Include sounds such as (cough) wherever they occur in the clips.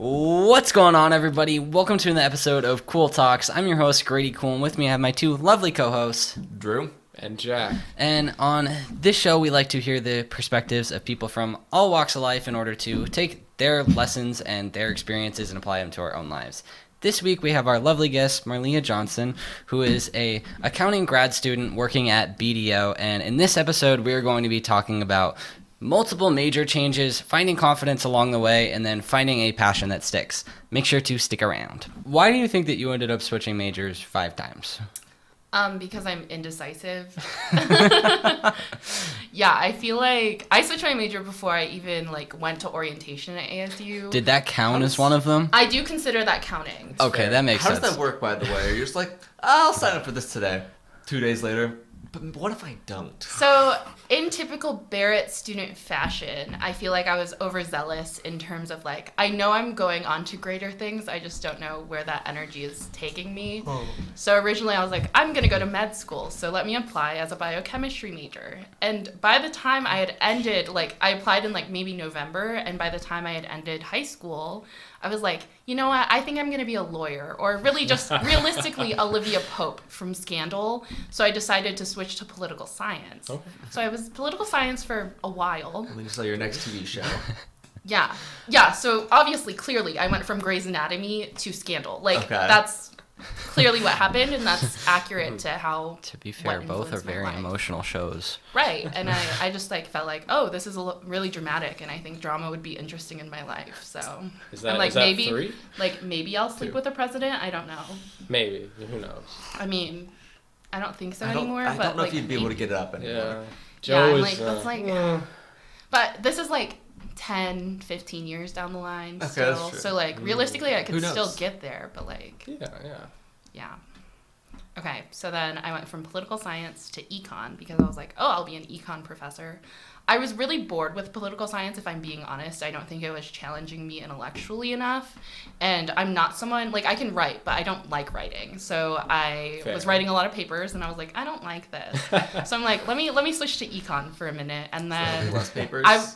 What's going on, everybody? Welcome to another episode of Cool Talks. I'm your host, Grady Cool, and with me I have my two lovely co hosts. Drew and Jack. And on this show, we like to hear the perspectives of people from all walks of life in order to take their lessons and their experiences and apply them to our own lives. This week we have our lovely guest, Marlia Johnson, who is a accounting grad student working at BDO. And in this episode, we are going to be talking about multiple major changes, finding confidence along the way, and then finding a passion that sticks. Make sure to stick around. Why do you think that you ended up switching majors five times? Um, because I'm indecisive. (laughs) yeah, I feel like I switched my major before I even like went to orientation at ASU. Did that count does- as one of them? I do consider that counting. Okay, fair. that makes How sense. How does that work, by the way? You're just like, I'll sign up for this today. Two days later, but what if I don't? So, in typical Barrett student fashion, I feel like I was overzealous in terms of like, I know I'm going on to greater things, I just don't know where that energy is taking me. Oh. So, originally I was like, I'm gonna go to med school, so let me apply as a biochemistry major. And by the time I had ended, like, I applied in like maybe November, and by the time I had ended high school, I was like, you know what? I think I'm going to be a lawyer, or really just (laughs) realistically Olivia Pope from Scandal. So I decided to switch to political science. Okay. So I was political science for a while. And then you saw your next TV show. Yeah. Yeah. So obviously, clearly, I went from Grey's Anatomy to Scandal. Like, Okay. that's clearly what happened, and that's accurate to how. (laughs) to be fair, both are very life. emotional shows. Right. And I, (laughs) I just like felt like, oh, this is a lo- really dramatic, and I think drama would be interesting in my life. So. Is that, and like is that maybe three? like maybe I'll sleep Two. with the president. I don't know. Maybe. Who knows? I mean, I don't think so I don't, anymore. I but don't know like, if you'd be able to get it up anymore. Yeah. Yeah, Joe I'm is. like, that's uh, like- eh. But this is like 10, 15 years down the line Okay, still. that's true. So like mm. realistically, I Who could still get there. But like, Yeah, yeah. yeah. Okay, so then I went from political science to econ because I was like, oh, I'll be an econ professor. I was really bored with political science, if I'm being honest. I don't think it was challenging me intellectually enough. And I'm not someone, like, I can write, but I don't like writing. So I Fair. was writing a lot of papers and I was like, I don't like this. (laughs) so I'm like, let me let me switch to econ for a minute. And then, Less papers. I-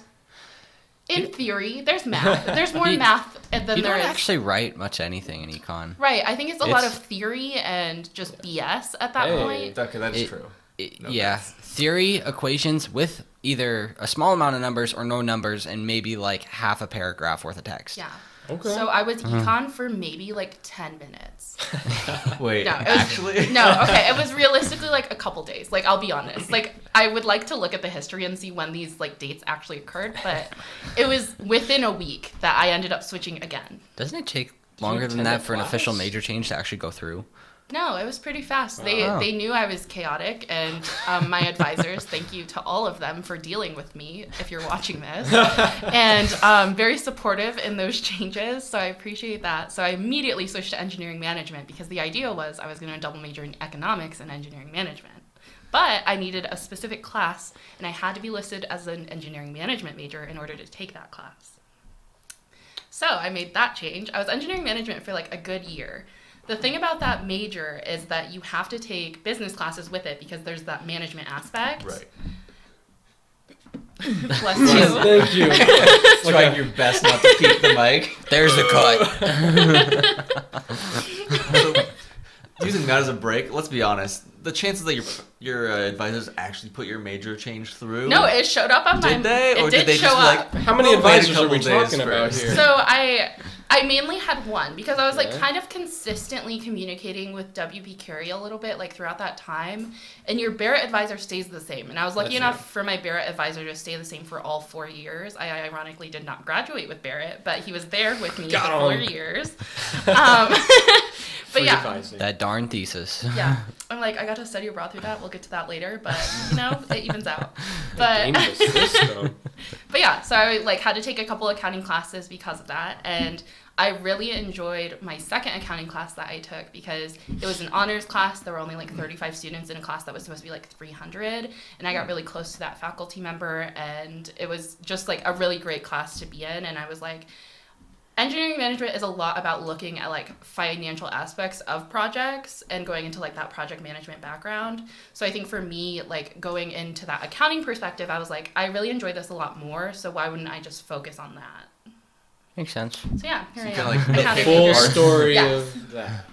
in theory, there's math. (laughs) There's more You- math than you there don't is. actually write much anything in econ. Right, I think it's a lot of theory and just BS at that Hey. point. okay, that's It- true. I- No yeah, thanks. theory equations with either a small amount of numbers or no numbers and maybe like half a paragraph worth of text. Yeah. Okay. So I was Uh-huh. econ for maybe like 10 minutes. (laughs) Wait, No, it was- actually? (laughs) No, okay, it was realistically like a couple days. Like I'll be honest. Like I would like to look at the history and see when these like dates actually occurred, but it was within a week that I ended up switching again. Doesn't it take longer than that a for an official major change to actually go through? No, it was pretty fast. They Oh. they knew I was chaotic, and um, my advisors, thank you to all of them for dealing with me. If you're watching this, (laughs) and um, very supportive in those changes, so I appreciate that. So I immediately switched to engineering management because the idea was I was going to double major in economics and engineering management. But I needed a specific class, and I had to be listed as an engineering management major in order to take that class. So I made that change. I was engineering management for like a good year. The thing about that major is that you have to take business classes with it because there's that management aspect. Right. Bless you. Thank you. (laughs) Trying your best not to peak the mic. There's the cut. (laughs) (laughs) So, using that as a break, let's be honest. The chances that your your uh, advisors actually put your major change through. No, it showed up on my. Did they, It or did, did they show just up. like, How many We'll wait a advisors are we talking about here? So I I mainly had one because I was like Yeah. kind of consistently communicating with WP Carey a little bit like throughout that time. And your Barrett advisor stays the same. And I was lucky That's enough right. for my Barrett advisor to stay the same for all four years. I ironically did not graduate with Barrett, but he was there with me Got for four 'em. years. (laughs) Um, (laughs) but yeah. advising. that darn thesis. Yeah, (laughs) I'm like I got to study abroad through that. We'll get to that later, but you know it evens out. (laughs) But (laughs) but yeah, so I like had to take a couple accounting classes because of that, and I really enjoyed my second accounting class that I took because it was an honors class. There were only like 35 students in a class that was supposed to be like 300, and I got really close to that faculty member, and it was just like a really great class to be in, and I was like. Engineering management is a lot about looking at like financial aspects of projects and going into like that project management background. So I think for me, like going into that accounting perspective, I was like, I really enjoy this a lot more. So why wouldn't I just focus on that? Makes sense. So yeah, here So I am. like The full story Yes. of that.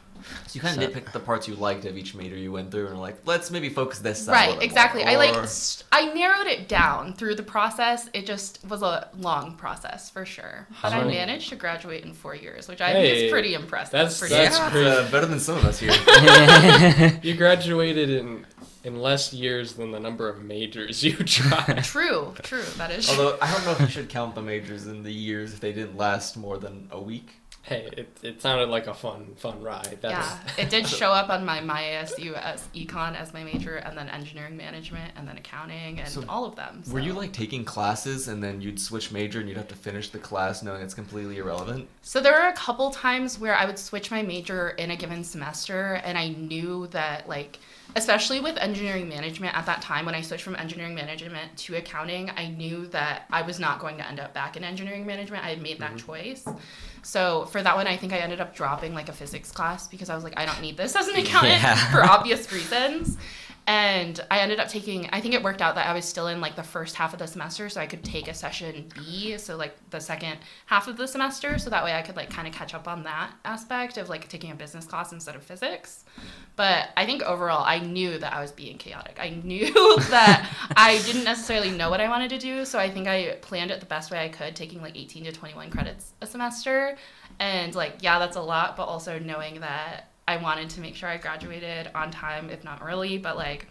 So you kind So- of nitpicked the parts you liked of each major you went through, and were like, let's maybe focus this. side Right, little exactly. more. I like Or- s- I narrowed it down through the process. It just was a long process for sure. But I managed to graduate in four years, which I think is pretty impressive. that's- for that's sure. Yeah, uh, better than some of us here. (laughs) (laughs) You graduated in in less years than the number of majors you (laughs) tried. True, true. That is. Although I don't know if you should count the majors in the years if they didn't last more than a week. Hey, it, it sounded like a fun fun ride. That's, yeah, it did (laughs) show up on my my ASU as econ as my major, and then engineering management, and then accounting, and So, all of them. Were you like taking classes and then you'd switch major and you'd have to finish the class knowing it's completely irrelevant? So there were a couple times where I would switch my major in a given semester, and I knew that like, especially with engineering management at that time when I switched from engineering management to accounting, I knew that I was not going to end up back in engineering management. I had made that mm-hmm. choice. So for that one, I think I ended up dropping like a physics class because I was like, I don't need this as an accountant (laughs) Yeah. (laughs) for obvious reasons. And I ended up taking, I think it worked out that I was still in like the first half of the semester, so I could take a session B, so like the second half of the semester, so that way I could like kind of catch up on that aspect of like taking a business class instead of physics. But I think overall, I knew that I was being chaotic. I knew (laughs) that I didn't necessarily know what I wanted to do, so I think I planned it the best way I could, taking like 18 to 21 credits a semester. And like, yeah, that's a lot, but also knowing that I wanted to make sure I graduated on time, if not early, but like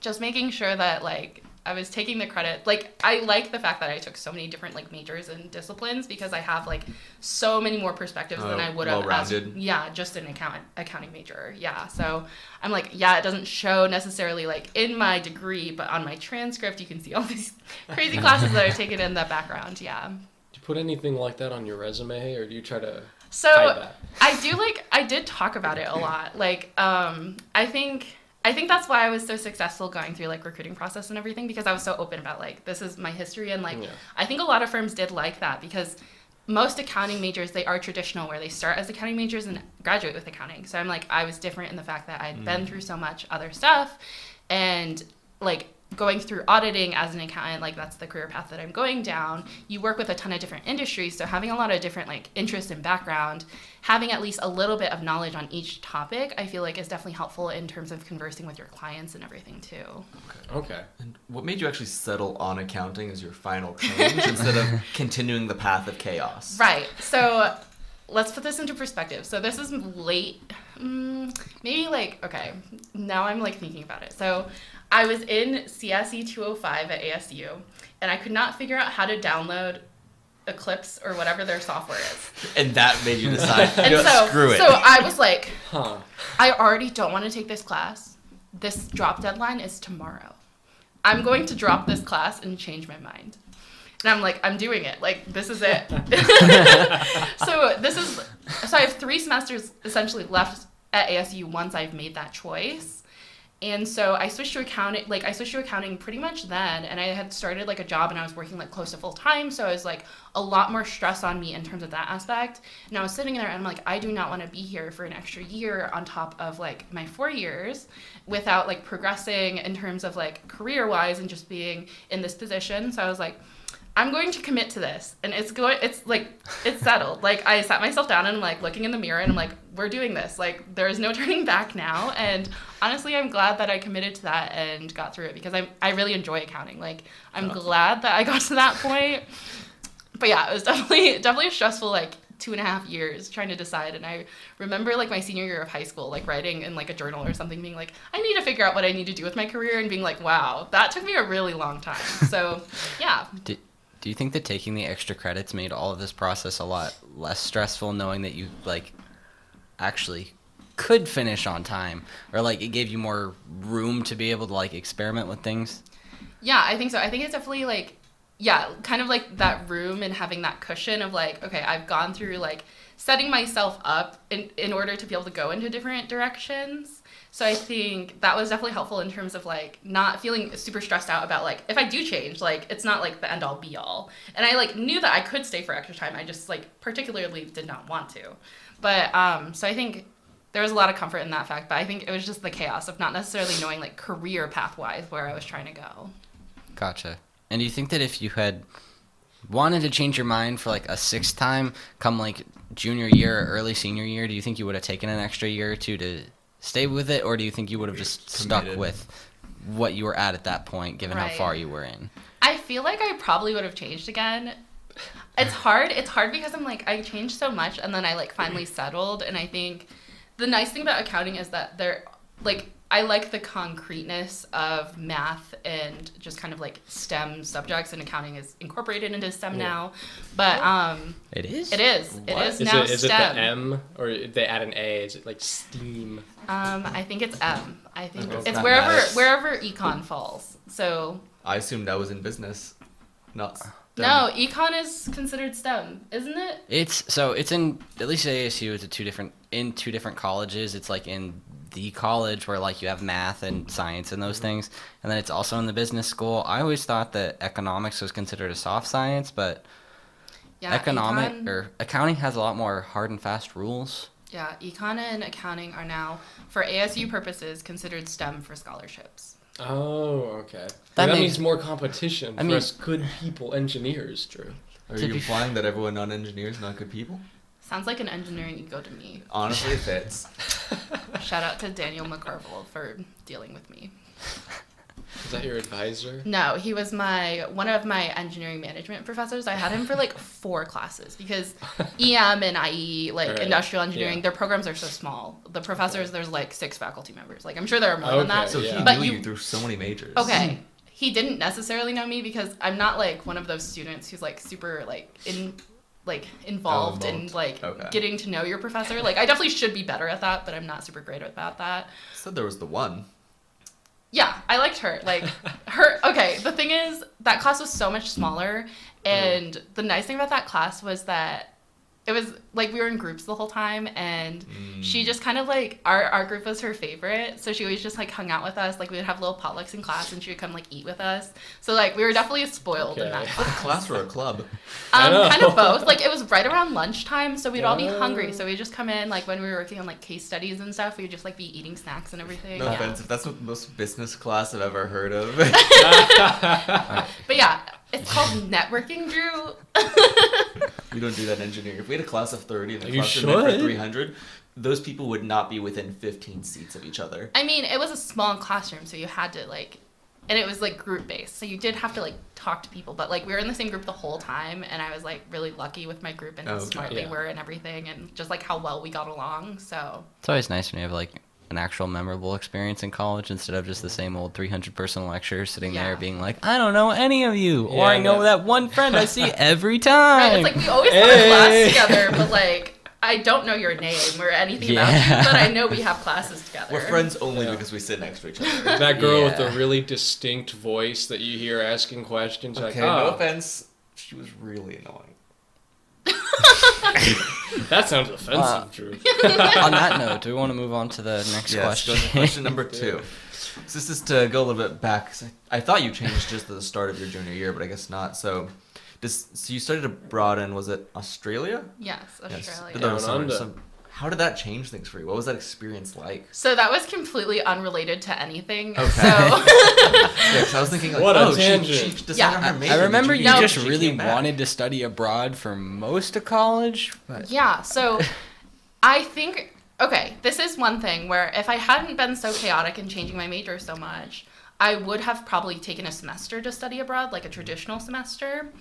just making sure that like I was taking the credit. Like I like the fact that I took so many different like majors and disciplines because I have like so many more perspectives than Oh, I would have as well-rounded. yeah, just an account accounting major. Yeah. So I'm like, yeah, it doesn't show necessarily like in my degree, but on my transcript you can see all these (laughs) crazy classes that I've taken in the background. Yeah. Do you put anything like that on your resume, or do you try to So? I do like I did talk about it a lot. Like um I think I think that's why I was so successful going through like recruiting process and everything because I was so open about like this is my history and like Yeah. I think a lot of firms did like that because most accounting majors they are traditional where they start as accounting majors and graduate with accounting. So I'm like I was different in the fact that I'd been through so much other stuff and like going through auditing as an accountant like that's the career path that i'm going down. You work with a ton of different industries so having a lot of different like interest and background having at least a little bit of knowledge on each topic i feel like is definitely helpful in terms of conversing with your clients and everything too. Okay. And what made you actually settle on accounting as your final change (laughs) instead of continuing the path of chaos? right. So let's put this into perspective. So this is late mm, maybe like okay now i'm like thinking about it. So i was in cse 205 at asu and i could not figure out how to download eclipse or whatever their software is And that made you decide, you and know, so screw it. so i was like Huh. I already don't want to take this class. This drop deadline is tomorrow. I'm going to drop this class and change my mind. And I'm like, I'm doing it. Like, this is it. (laughs) so, this is, so I have three semesters essentially left at ASU once I've made that choice. And so I switched to accounting, like I switched to accounting pretty much then, and I had started like a job and I was working like close to full time, so I was like a lot more stress on me in terms of that aspect. And I was sitting there and I'm like, I do not want to be here for an extra year on top of like my four years without like progressing in terms of like career wise and just being in this position. So I was like, I'm going to commit to this. And it's going it's like it's settled. Like I sat myself down and I'm like looking in the mirror and I'm like, we're doing this. Like there is no (laughs) turning back now. And honestly I'm glad that I committed to that and got through it because I I really enjoy accounting. Like I'm glad that I got to that point. But yeah, it was definitely (laughs) definitely a stressful like two and a half years trying to decide and i remember like my senior year of high school like writing in like a journal or something being like i need to figure out what i need to do with my career and being like wow that took me a really long time so (laughs) yeah Do, do you think that taking the extra credits made all of this process a lot less stressful, knowing that you like actually could finish on time, or like it gave you more room to be able to like experiment with things? Yeah, I think so. I think it's definitely like, yeah, kind of like that room and having that cushion of like, okay, I've gone through like setting myself up in, in order to be able to go into different directions. So I think that was definitely helpful in terms of like not feeling super stressed out about like if I do change, like it's not like the end all be all. And I like knew that I could stay for extra time. I just like particularly did not want to. But um so I think there was a lot of comfort in that fact, but I think it was just the chaos of not necessarily knowing like career path wise where I was trying to go. Gotcha. And do you think that if you had wanted to change your mind for like a sixth time come like junior year or early senior year, do you think you would have taken an extra year or two to stay with it, or do you think you would have just stuck Committed. with what you were at at that point, given how far you were in? I feel like I probably would have changed again. It's hard. It's hard because I'm like I changed so much and then I like finally settled and I think the nice thing about accounting is that they're like I like the concreteness of math and just kind of like STEM subjects and accounting is incorporated into STEM Yeah. now. But um It is. it is. It What? is Is now it, is it the M or they add an A? Is it like STEAM? Um I think it's M. I think Okay. it's That wherever matters. wherever econ falls. So I assumed I was in business, not. STEM. no, econ is considered STEM, isn't it? It's so it's in at least at ASU. It's at two different in two different colleges. It's like in the college where like you have math and science and those things, and then it's also in the business school. I always thought that economics was considered a soft science, but Yeah, economic econ- or accounting has a lot more hard and fast rules. Yeah, econ and accounting are now, for ASU purposes, considered STEM for scholarships. Oh, okay. That That, makes- means more competition I for mean- us good people engineers, Drew. Are you be- implying that everyone non engineers not good people? Sounds like an engineering ego to me. Honestly, it fits. (laughs) (laughs) Shout out to Daniel McCarville for dealing with me. Is that your advisor? No, he was my one of my engineering management professors. I had him for like (laughs) four classes because EM and IE, like Right, industrial engineering, yeah. their programs are so small. The professors, there's like six faculty members. Like I'm sure there are more than that. So Yeah. he But knew you- you through so many majors. Okay. He didn't necessarily know me because I'm not like one of those students who's like super like in like involved in involved. like Okay. getting to know your professor. Like I definitely should be better at that, but I'm not super great about that. Said there was the one. Yeah, I liked her. Like (laughs) her okay, the thing is that class was so much smaller and the nice thing about that class was that it was like we were in groups the whole time and Mm. she just kind of like our, our group was her favorite so she always just like hung out with us like we would have little potlucks in class and she would come like eat with us so like we were definitely spoiled in that Okay. What (laughs) a class or a club? (laughs) Um, kind of (laughs) both. Like it was right around lunchtime, so we'd all be hungry. So we'd just come in, like when we were working on like case studies and stuff, we'd just like be eating snacks and everything. No yeah. offense, if that's the most business class I've ever heard of. But yeah, it's called networking, Drew. (laughs) we don't do that in engineering. If we had a class of 30 and the You class of meant for should. 300, those people would not be within 15 seats of each other. I mean, it was a small classroom, so you had to like, and it was like group based, so you did have to like talk to people. But like we were in the same group the whole time, and I was like really lucky with my group and how oh, Okay. smart Yeah. they were and everything, and just like how well we got along. So It's always nice when you have like an actual memorable experience in college instead of just the same old 300 person lecture sitting there being like, I don't know any of you, or I know no. that one friend I see (laughs) every time. right, it's like we always have Hey. a class (laughs) together, but like. I don't know your name or anything about you, but I know we have classes together. We're friends only Yeah. because we sit next to each other. (laughs) that girl with the really distinct voice that you hear asking questions. okay, like, no oh, offense. She was really annoying. (laughs) that sounds offensive, Uh, Drew. (laughs) on that (laughs) note, do we want to move on to the next Yes, go question? to question number two. So this is to go a little bit back. 'cause I, I thought you changed just at the start of your junior year, but I guess not. So, does, so you studied abroad in was it Australia? Yes, Yes. Australia. But there Down under. some- how did that change things for you? What was that experience like? So that was completely unrelated to anything. Okay. So (laughs) Yeah, 'cause I was thinking like, What a oh, she, tangent. she decided Yeah. her major. I remember junior you No. just she really wanted to study abroad for most of college. But yeah, so I think okay, this is one thing where if I hadn't been so chaotic and changing my major so much, I would have probably taken a semester to study abroad, like a mm-hmm. traditional semester.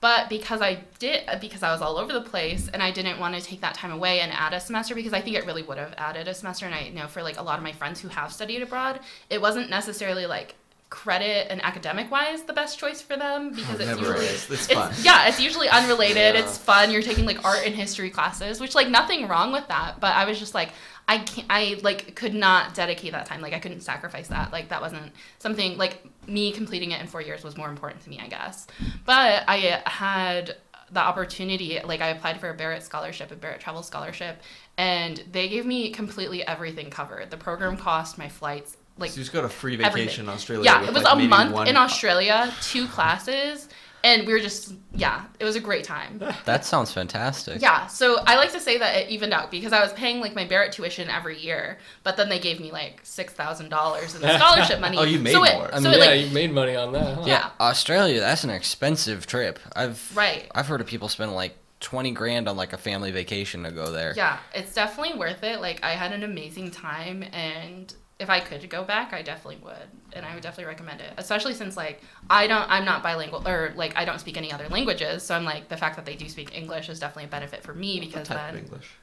But because I did, because I was all over the place and I didn't want to take that time away and add a semester, because I think it really would have added a semester. And I know for like a lot of my friends who have studied abroad, it wasn't necessarily like credit and academic wise the best choice for them because it's usually is. It's yeah, it's usually unrelated. Yeah. It's fun. You're taking like art and history classes, which like nothing wrong with that. But I was just like, I can't. I like could not dedicate that time. Like I couldn't sacrifice that. Like that wasn't something like me completing it in four years was more important to me, I guess. But I had the opportunity. Like I applied for a Barrett scholarship, a Barrett travel scholarship, and they gave me completely everything covered. The program cost, my flights, like so you just got a free everything. vacation in Australia. yeah, with, it was like, a month one- in Australia, two classes, and we were just yeah, it was a great time. (laughs) That sounds fantastic. Yeah, so I like to say that it evened out because I was paying like my Barrett tuition every year, but then they gave me like six thousand dollars in the (laughs) scholarship money. Oh, you made so it, more. I so mean, it, yeah, like, you made money on that. Huh? Yeah. Australia, that's an expensive trip. I've right. I've heard of people spend like twenty grand on like a family vacation to go there. Yeah, it's definitely worth it. Like I had an amazing time and if I could go back, I definitely would. And I would definitely recommend it. Especially since like I don't I'm not bilingual or like I don't speak any other languages. So I'm like the fact that they do speak English is definitely a benefit for me What because type of then English? (laughs)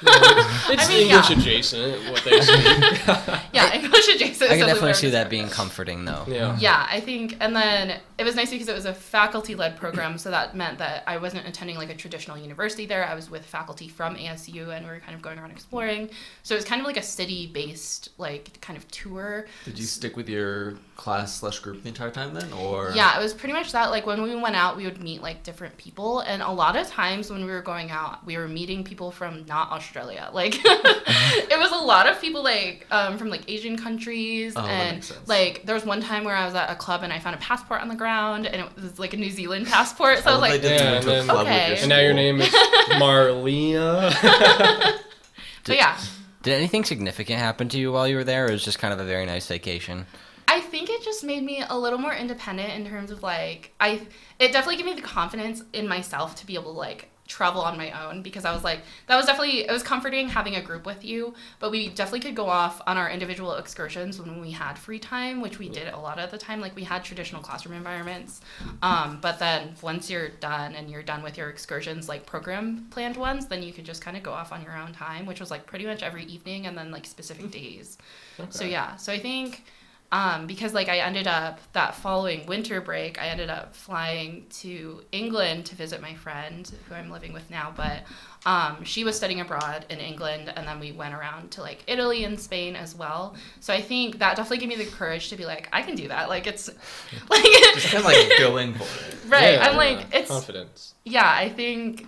It's (laughs) I mean, English yeah. adjacent, what they speak. (laughs) yeah, English adjacent. I can definitely see that being comforting though. yeah. Yeah, I think, and then it was nice because it was a faculty led program, so that meant that I wasn't attending like a traditional university there. I was with faculty from ASU, and we were kind of going around exploring. So it was kind of like a city based, like, kind of tour. Did you stick with your class slash group the entire time then, or Yeah, it was pretty much that. Like when we went out, we would meet like different people, and a lot of times when we were going out, we were meeting people from not Australia. (laughs) Like (laughs) it was a lot of people like um, from like Asian countries, Oh, that and makes sense. like there was one time where I was at a club and I found a passport on the ground, and it was like a New Zealand passport. So I was like, Yeah, you went to a and then- Okay. And now your name is (laughs) Marlena. (laughs) but yeah, Did anything significant happen to you while you were there, or was it just kind of a very nice vacation? I think it just made me a little more independent in terms of like I it definitely gave me the confidence in myself to be able to like travel on my own because I was like that was definitely it was comforting having a group with you but we definitely could go off on our individual excursions when we had free time which we did a lot of the time. Like we had traditional classroom environments um, but then once you're done and you're done with your excursions like program planned ones then you could just kind of go off on your own time which was like pretty much every evening and then like specific days. So yeah, so I think um, because like I ended up that following winter break, I ended up flying to England to visit my friend who I'm living with now. But um, she was studying abroad in England, and then we went around to like Italy and Spain as well. So I think that definitely gave me the courage to be like, I can do that. Like it's (laughs) like Just kind of like going for it. right. Yeah, I'm like it's confidence. yeah. I think.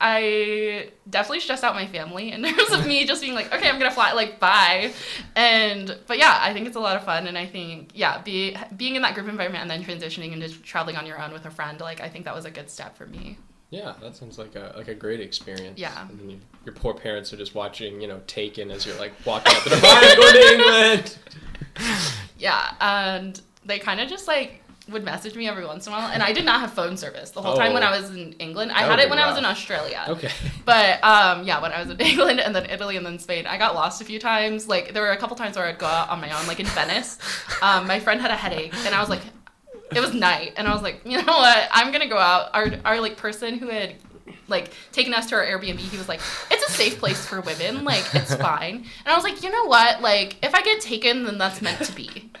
I definitely stressed out my family in (laughs) terms of me just being like, okay, I'm gonna fly, like, bye. And but yeah, I think it's a lot of fun, and I think yeah, be being in that group environment and then transitioning into traveling on your own with a friend, like, I think that was a good step for me. Yeah, that sounds like a like a great experience. Yeah. Then you, your poor parents are just watching, you know, Taken as you're like walking up the door. I'm (laughs) going to England. Yeah, and they kind of just like would message me every once in a while, and I did not have phone service the whole time when Oh. I was in England. I That had it when I was in Australia. Okay. (laughs) But um, yeah, when I was in (laughs) England and then Italy and then Spain, I got lost a few times. Like there were a couple times where I'd go out on my own, like in Venice. Um, my friend had a headache, and I was like, it was night, and I was like, you know what? I'm gonna go out. Our our like person who had like taking us to our Airbnb, he was like, it's a safe place for women. Like it's (laughs) fine. And I was like, you know what? Like if I get taken, then that's meant to be. (laughs)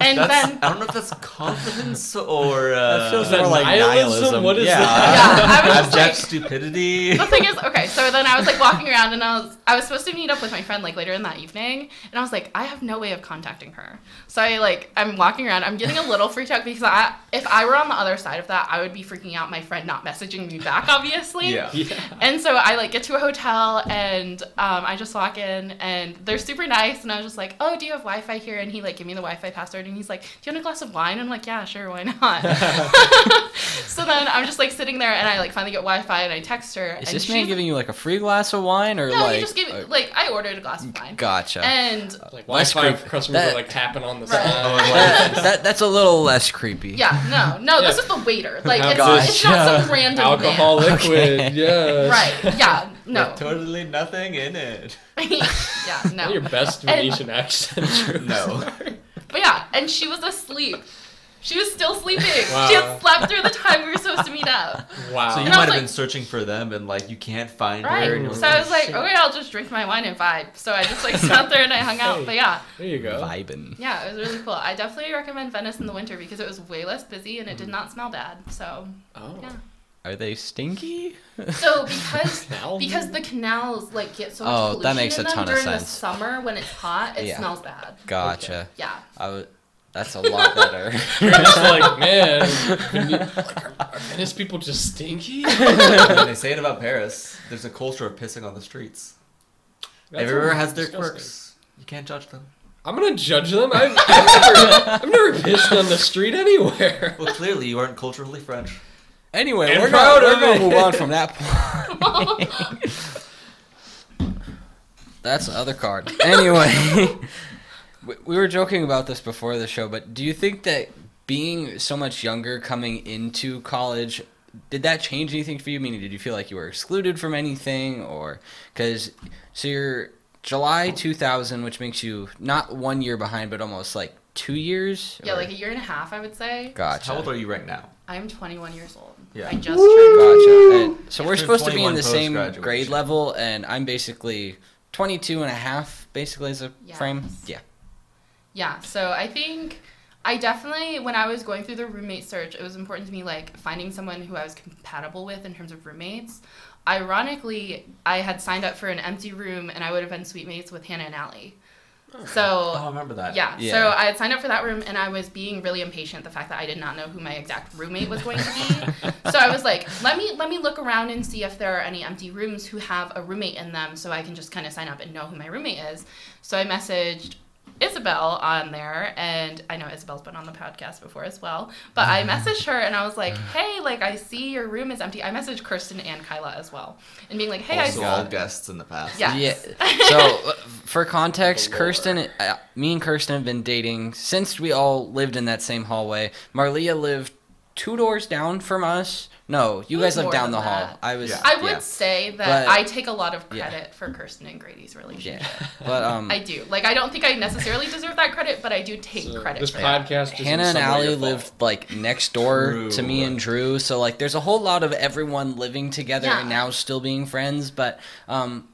And That's, then I don't know if that's confidence or uh, That feels more like nihilism? nihilism. What is yeah. that? Yeah, I was just abject like- stupidity. the thing is, okay, so then I was like (laughs) walking around and I was I was supposed to meet up with my friend like later in that evening, and I was like, I have no way of contacting her. So I like I'm walking around, I'm getting a little freaked out because I if I were on the other side of that, I would be freaking out my friend not messaging me back, obviously. Yeah. Yeah. And so I like get to a hotel and um, I just walk in and they're super nice and I was just like, oh, do you have Wi-Fi here? And he like give me the Wi-Fi password and he's like, do you want a glass of wine? And I'm like, yeah, sure, why not? (laughs) (laughs) so then I'm just like sitting there and I like finally get Wi-Fi and I text her. Is and this man giving you like a free glass of wine, or No, like? he just gave uh, like I ordered a glass of wine. Gotcha. And Like Less Wi-Fi creep- customers that- are like tapping on the Right. side. Oh, (laughs) that, that, that's a little less creepy. yeah, no, no, this is the waiter. Like it's, Gotcha. it's not some random Alcohol man. Liquid. Okay. Yeah. Right. Yeah. No. With totally nothing in it. (laughs) yeah. (laughs) No. Your best And- Venetian accent. (laughs) No. But yeah, and she was asleep. She was still sleeping. She Wow. had slept through the time we were supposed to meet up. Wow. So you And might have like- been searching for them and like you can't find her. Right. And So I was like, okay, I'll just drink my wine and vibe. So I just like sat there and I hung out. Hey. But yeah, there you go. Vibing. yeah, it was really cool. I definitely recommend Venice in the winter because it was way less busy and it Mm. did not smell bad. So Oh. yeah. Are they stinky? So (laughs) because because the canals like get so much Oh, pollution that makes in a them ton of during sense. the summer when it's hot, it Yeah. smells bad. Gotcha. Yeah. I w- that's a lot better. (laughs) You're just like, man, Vene- like, are, are Venice people just stinky? (laughs) And they say it about Paris. There's a culture of pissing on the streets. That's Everywhere a- has their disgusting. quirks. You can't judge them. I'm gonna judge them. I've, I've, never, I've never pissed on the street anywhere. Well, clearly you aren't culturally French. Anyway, And we're gonna, we're gonna move on from that (laughs) point. That's the other card. Anyway, (laughs) we, we were joking about this before the show, but do you think that being so much younger coming into college did that change anything for you? Meaning, did you feel like you were excluded from anything, or because so you're July 2000, which makes you not one year behind, but almost like two years? Yeah, or- like a year and a half, I would say. Gotcha. How old are you right now? I'm 21 years old. Yeah. I just turned. Gotcha. And so we're supposed to be in the same grade level, and I'm basically 22 and a half, basically, as a Yes. frame. Yeah. Yeah, so I think I definitely, when I was going through the roommate search, it was important to me, like, finding someone who I was compatible with in terms of roommates. Ironically, I had signed up for an empty room and I would have been suite mates with Hannah and Allie. So, Oh, I remember that. yeah, Yeah. so I had signed up for that room and I was being really impatient the fact that I did not know who my exact roommate was going to be. (laughs) so I was like, let me let me look around and see if there are any empty rooms who have a roommate in them so I can just kind of sign up and know who my roommate is. So I messaged Isabel on there and I know Isabel's been on the podcast before as well. But I messaged her and I was like, Hey, like I see your room is empty. I messaged Kirsten and Kyla as well. And being like, Hey, also I all saw guests in the past. Yeah. Yeah. (laughs) So, uh, for context, The. Kirsten, uh, me and Kirsten have been dating since we all lived in that same hallway. Marlia lived two doors down from us. No, you guys live down the than hall. I was. Yeah. I would yeah. say that But- I take a lot of Yeah. credit for Kirsten and Grady's relationship. Yeah. (laughs) But um, I do. Like, I don't think I necessarily deserve that credit, but I do take So credit this for that. podcast is Hannah and some Allie lived like next door True. to me and Drew, so like there's a whole lot of everyone living together Yeah. and now still being friends. But um,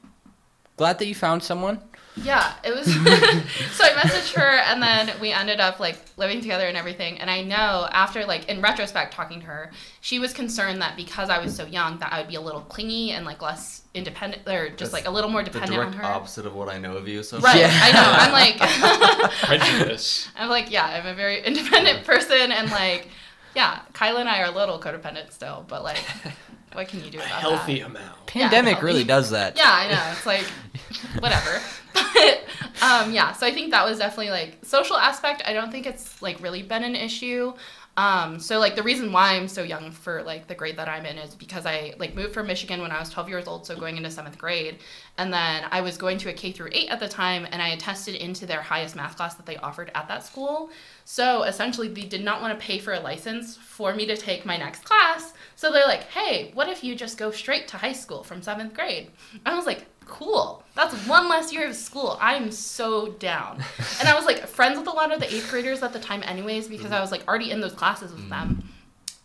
glad that you found someone. Yeah, it was. (laughs) (laughs) so I messaged her, and then we ended up like living together and everything. And I know after like in retrospect talking to her, she was concerned that because I was so young that I would be a little clingy and like less independent, or just That's like a little more The dependent on direct her. opposite of what I know of you. So Right, Yeah. I know. I'm (laughs) like, prejudice. I'm like, yeah, I'm a very independent person, and like, yeah, Kyla and I are a little codependent still, but like, (laughs) what can you do A about healthy that? amount. Pandemic healthy. really does that. Yeah, I know. It's like (laughs) whatever. But um, yeah, so I think that was definitely like social aspect. I don't think it's like really been an issue. Um, so like the reason why I'm so young for like the grade that I'm in is because I like moved from Michigan when I was 12 years old, so going into seventh grade, and then I was going to a K through eight at the time, and I had tested into their highest math class that they offered at that school. So essentially, they did not want to pay for a license for me to take my next class. So they're like, "Hey, what if you just go straight to high school from seventh grade?" I was like, "Cool, that's one less year of school. I'm so down." (laughs) And I was like friends with a lot of the eighth graders at the time, anyways, because I was like already in those classes with them.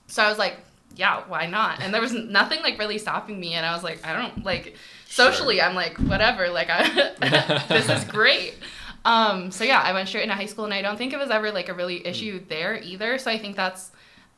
So I was like, "Yeah, why not?" And there was nothing like really stopping me, and I was like, "I don't like." Socially, I'm like, whatever. Like, I, (laughs) (laughs) this is great. Um, so yeah, I went straight into high school, and I don't think it was ever like a really issue there either. So I think that's,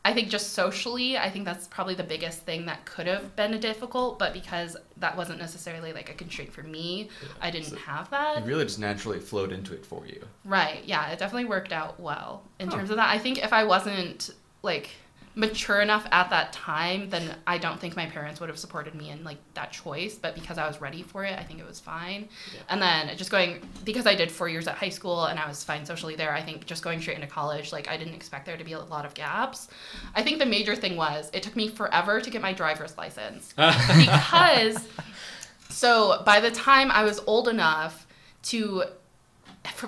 I think just socially, I think that's probably the biggest thing that could have been difficult. But because that wasn't necessarily like a constraint for me, I didn't So have that. It really just naturally flowed into it for you. Right? Yeah, it definitely worked out well in Huh. terms of that. I think if I wasn't like mature enough at that time, then I don't think my parents would have supported me in like that choice. But because I was ready for it, I think it was fine. Yeah. And then just going because I did four years at high school and I was fine socially there. I think just going straight into college, like I didn't expect there to be a lot of gaps. I think the major thing was it took me forever to get my driver's license (laughs) because so by the time I was old enough to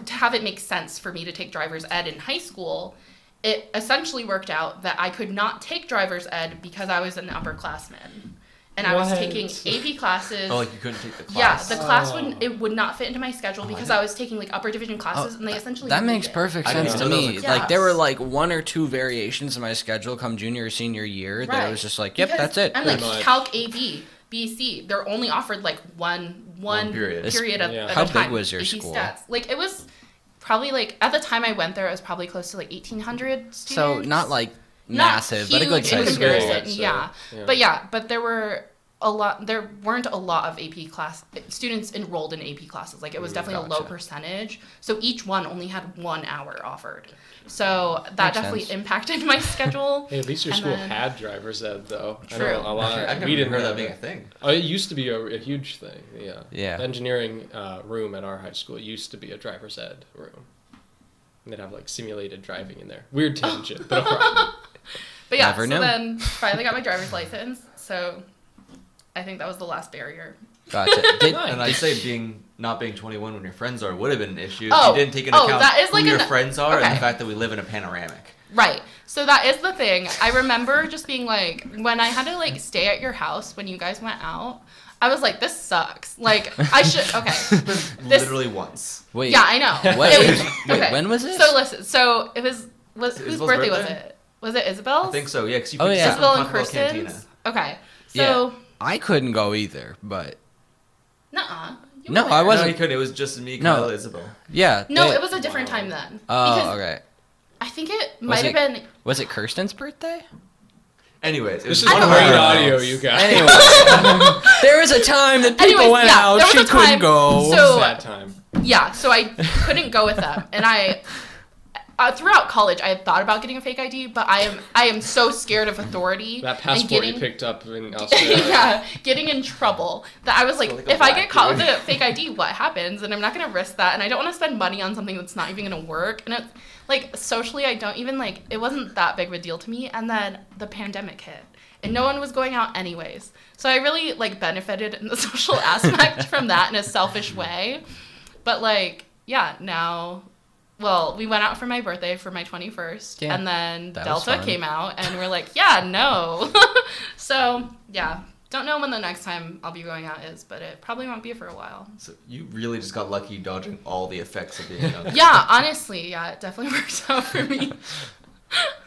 to have it make sense for me to take driver's ed in high school, it essentially worked out that I could not take driver's ed because I was an upperclassman. And I was taking AP classes. Oh, like you couldn't take the class. yeah, the class Oh. would it would not fit into my schedule Oh, I because didn't- I was taking like upper division classes, and they oh, essentially That makes it. perfect sense to know that was me. a Like there were like one or two variations in my schedule come junior or senior year that it Right. was just like, yep, Because that's it. I'm like much. Calc AB, BC. They're only offered like one one, One period. period, of, at, Yeah. at How a big was your AP school? Stats. Like it was probably like at the time I went there, it was probably close to like 1,800 students. so not like Not massive, but a good huge size school. comparison. I'd say. Yeah. Yeah. but yeah, but there were a lot there weren't a lot of AP class students enrolled in AP classes. Like it was definitely a low percentage. So each one only had one hour offered. So that Makes definitely sense. impacted my (laughs) schedule. Hey, at least your And school then- had driver's ed though. I True. know a lot. I've never we didn't heard that have being a thing. Oh, it used to be a, a huge thing. Yeah. Yeah. The engineering uh, room at our high school used to be a driver's ed room. And they'd have like simulated driving in there. Weird (laughs) tangent, but alright. But yeah, Never so knew. then finally got my driver's license. So I think that was the last barrier. Gotcha. (laughs) Did, And I'd say being not being 21 when your friends are would have been an issue. if Oh, you didn't take into oh, account that is who like your an- friends are and the fact that we live in a panoramic. Right. So that is the thing. I remember just being like, when I had to like stay at your house when you guys went out, I was like, this sucks. Like, I should, (laughs) okay. This- Literally once. wait. Yeah, I know. Wait, It (laughs) was- wait, okay. when was it? So listen, so it was, was whose Isabel's birthday, was it? Was it Isabel's? I think so. Yeah, because you Oh, picked yeah. us Isabel and Taco Bell Cantina. Kirsten's? Okay. Yeah. So, I couldn't go either, but nuh-uh. You No, were I there. Wasn't- he couldn't. It was just me, No. Kyle, Isabel. yeah. No, they- it was a different time then. Oh, okay. I think it might have it- been Was it Kirsten's birthday? Anyways, it was This is I great one of know. our audio, nights. you guys. Anyway, (laughs) there was a time that people Anyways, went yeah, out. there was She a couldn't time- go. so- Sad time. Yeah, so I couldn't go with them, and I (laughs) uh, throughout college I had thought about getting a fake ID, but I am I am so scared of authority That passport getting you picked up in (laughs) Australia. yeah getting in trouble that I was like, like if I get caught with a fake ID, what happens? And I'm not gonna risk that, and I don't want to spend money on something that's not even gonna work. And it's like socially, I don't even like it wasn't that big of a deal to me. And then the pandemic hit. And no one was going out anyways. So I really like benefited in the (laughs) social aspect from that in a selfish way. But like, yeah, now well, we went out for my birthday for my 21st, Yeah, and then Delta came out, and we're like, yeah, no. (laughs) so, yeah, don't know when the next time I'll be going out is, but it probably won't be for a while. So you really just got lucky dodging all the effects of being young. Yeah, honestly, yeah, it definitely (laughs) works out for me.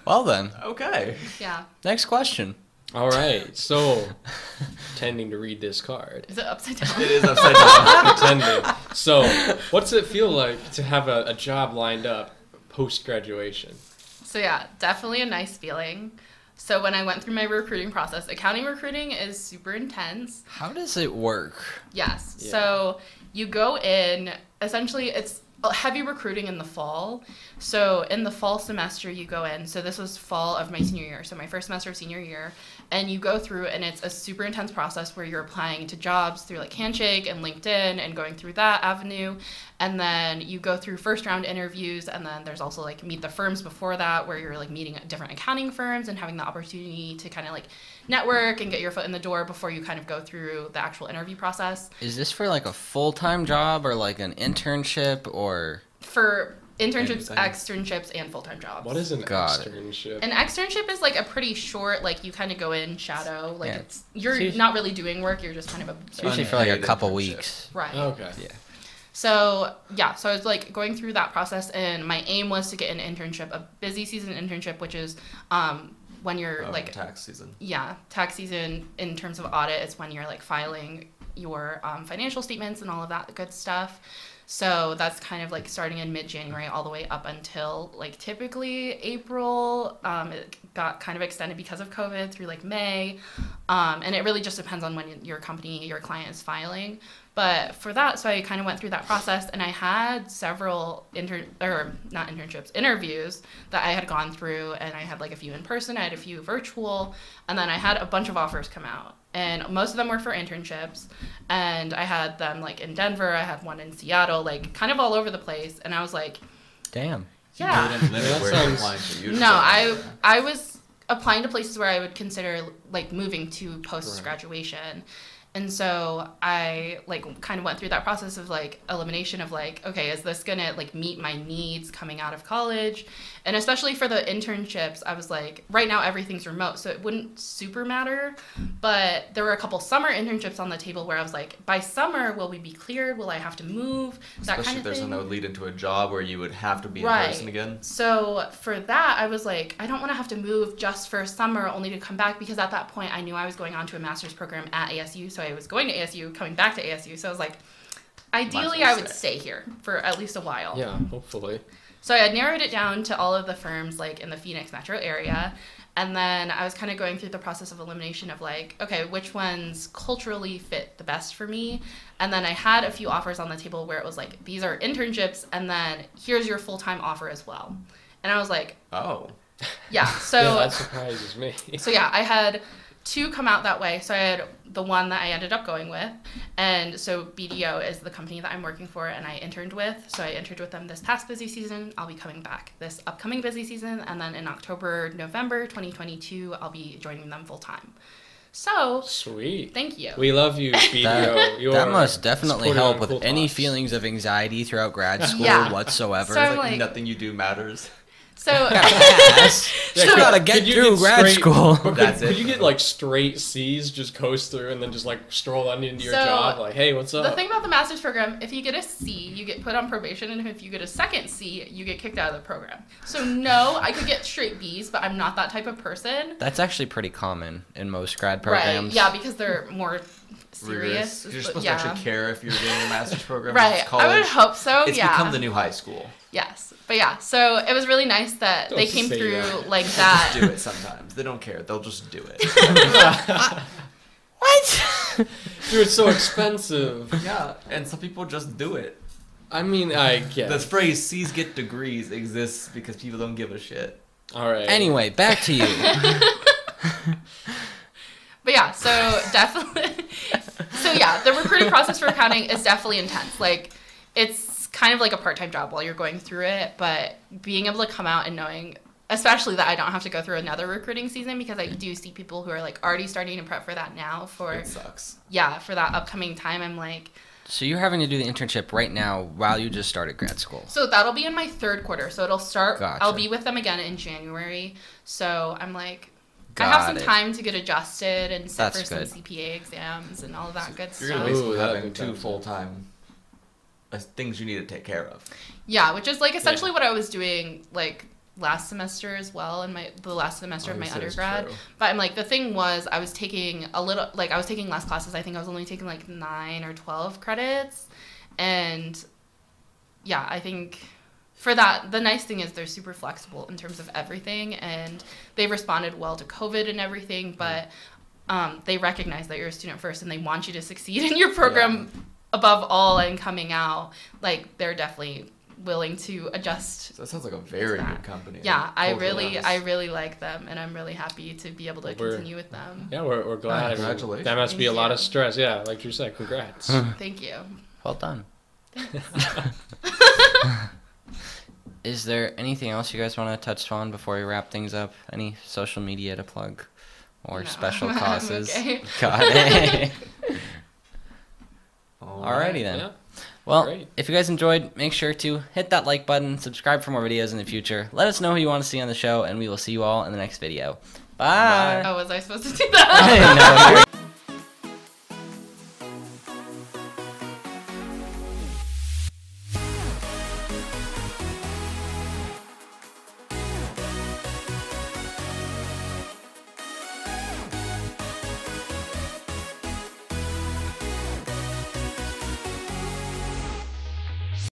Well then, Okay. Yeah. next question. All right, so (laughs) tending to read this card. Is it upside down? It is upside (laughs) down. Pretending. So, what's it feel like to have a, a job lined up post graduation? So yeah, definitely a nice feeling. So when I went through my recruiting process, accounting recruiting is super intense. How does it work? Yes. Yeah. So you go in, essentially, it's heavy recruiting in the fall. So in the fall semester, you go in. So this was fall of my senior year. So my first semester of senior year. And you go through, and it's a super intense process where you're applying to jobs through like Handshake and LinkedIn and going through that avenue. And then you go through first round interviews. And then there's also like meet the firms before that where you're like meeting different accounting firms and having the opportunity to kind of like network and get your foot in the door before you kind of go through the actual interview process. Is this for like a full time job or like an internship or? for internships, Anything. externships, and full time jobs. What is an Got it. externship? an externship? Is like a pretty short, like you kind of go in shadow, like Yeah. it's you're It's not really doing work, you're just kind of It's observing. usually for like a couple weeks. right. okay. Yeah. So yeah, so I was like going through that process, and my aim was to get an internship, a busy season internship, which is um, when you're Oh, like tax season. yeah, tax season in terms of audit is when you're like filing your um, financial statements and all of that good stuff. So that's kind of like starting in mid January all the way up until like typically April. Um, it got kind of extended because of COVID through like May. Um, and it really just depends on when your company, your client is filing. But for that, so I kind of went through that process and I had several intern or not internships, interviews that I had gone through and I had like a few in person, I had a few virtual, and then I had a bunch of offers come out. And most of them were for internships. And I had them like in Denver, I had one in Seattle, like kind of all over the place. And I was like, Damn. yeah. You didn't limit That sounds- applying to. You No, I I was applying to places where I would consider like moving to post graduation. And so I like kind of went through that process of like elimination of like, okay, is this gonna like meet my needs coming out of college? And especially for the internships, I was like, right now everything's remote, so it wouldn't super matter. But there were a couple summer internships on the table where I was like, by summer, will we be cleared? Will I have to move? That Especially kind if of there's thing. no lead into a job where you would have to be in Right. person again. So for that, I was like, I don't want to have to move just for summer only to come back because at that point I knew I was going on to a master's program at ASU. So I was going to ASU, coming back to ASU. So I was like, ideally, well I would stay. stay here for at least a while. Yeah, hopefully. So I had narrowed it down to all of the firms like in the Phoenix metro area. And then I was kind of going through the process of elimination of like, okay, which ones culturally fit the best for me? And then I had a few offers on the table where it was like, these are internships, and then here's your full time offer as well. And I was like, Oh. yeah. (laughs) So yeah, that surprises me. so yeah, I had two come out that way. So I had the one that I ended up going with, and so BDO is the company that I'm working for, and I interned with. So I interned with them this past busy season. I'll be coming back this upcoming busy season, and then in October, November 2022, I'll be joining them full time. So Sweet. thank you. We love you, BDO. That, You that must definitely help with Cool any Talks. feelings of anxiety throughout grad (laughs) school Yeah. whatsoever. So- Like, like- nothing you do matters. So (laughs) Yes. (laughs) Yeah, Still gotta get could you through grad straight- school. (laughs) Could, That's it. could you get like straight C's, just coast through, and then just like stroll on into your So, job? Like, hey, what's up? the thing about the master's program, if you get a C, you get put on probation, and if you get a second C, you get kicked out of the program. So no, I could get straight B's, but I'm not that type of person. That's actually pretty common in most grad programs. Right. Yeah, because they're more Rigorous. serious. You're supposed yeah. to actually care if you're doing a master's (laughs) program. Right. It's college. I would hope so. It's yeah. become the new high school. yes. But yeah, so it was really nice that Don't they came through that. like Just that. do it sometimes. They don't care. They'll just do it. (laughs) What? (laughs) Dude, it's so expensive. yeah, and some people just do it. I mean, I get. The phrase "C's get degrees" exists because people don't give a shit. All right. anyway, back to you. But yeah, so (laughs) definitely. so yeah, the recruiting process for accounting is definitely intense. Like, it's kind of like a part time job while you're going through it, but being able to come out and knowing, especially that I don't have to go through another recruiting season because I do see people who are like already starting to prep for that now for, It sucks. yeah, for that upcoming time. I'm like, So you're having to do the internship right now while you just started grad school. so that'll be in my third quarter. So it'll start, Gotcha. I'll be with them again in January. So I'm like, I have some it. time to get adjusted and sit That's for some. CPA exams and all of that good You're stuff. gonna basically Ooh, having two full time uh, things you need to take care of. Yeah, which is like essentially what I was doing like last semester as well in my the last semester of my undergrad. But I'm like the thing was I was taking a little like I was taking less classes. I think I was only taking like 9 or 12 credits and yeah, I think for that the nice thing is they're super flexible in terms of everything and they've responded well to COVID and everything, but um, they recognize that you're a student first and they want you to succeed in your program above all and coming out like they're definitely willing to adjust So that sounds like a very good company. yeah i really wise. i really like them and i'm really happy to be able to Well, we're- continue with them Yeah, we're, we're glad. I mean, Congratulations. that must be a Thank lot of stress. Yeah, like you said, congrats. thank you Well done. (laughs) (laughs) Is there anything else you guys want to touch on before we wrap things up? Any social media to plug or No. special (laughs) I'm causes? okay. (laughs) Got it. All Alrighty then. Yeah. Well, Great. if you guys enjoyed, make sure to hit that like button, subscribe for more videos in the future. Let us know who you want to see on the show, and we will see you all in the next video. Bye. oh was i supposed to do that (laughs) no, you're-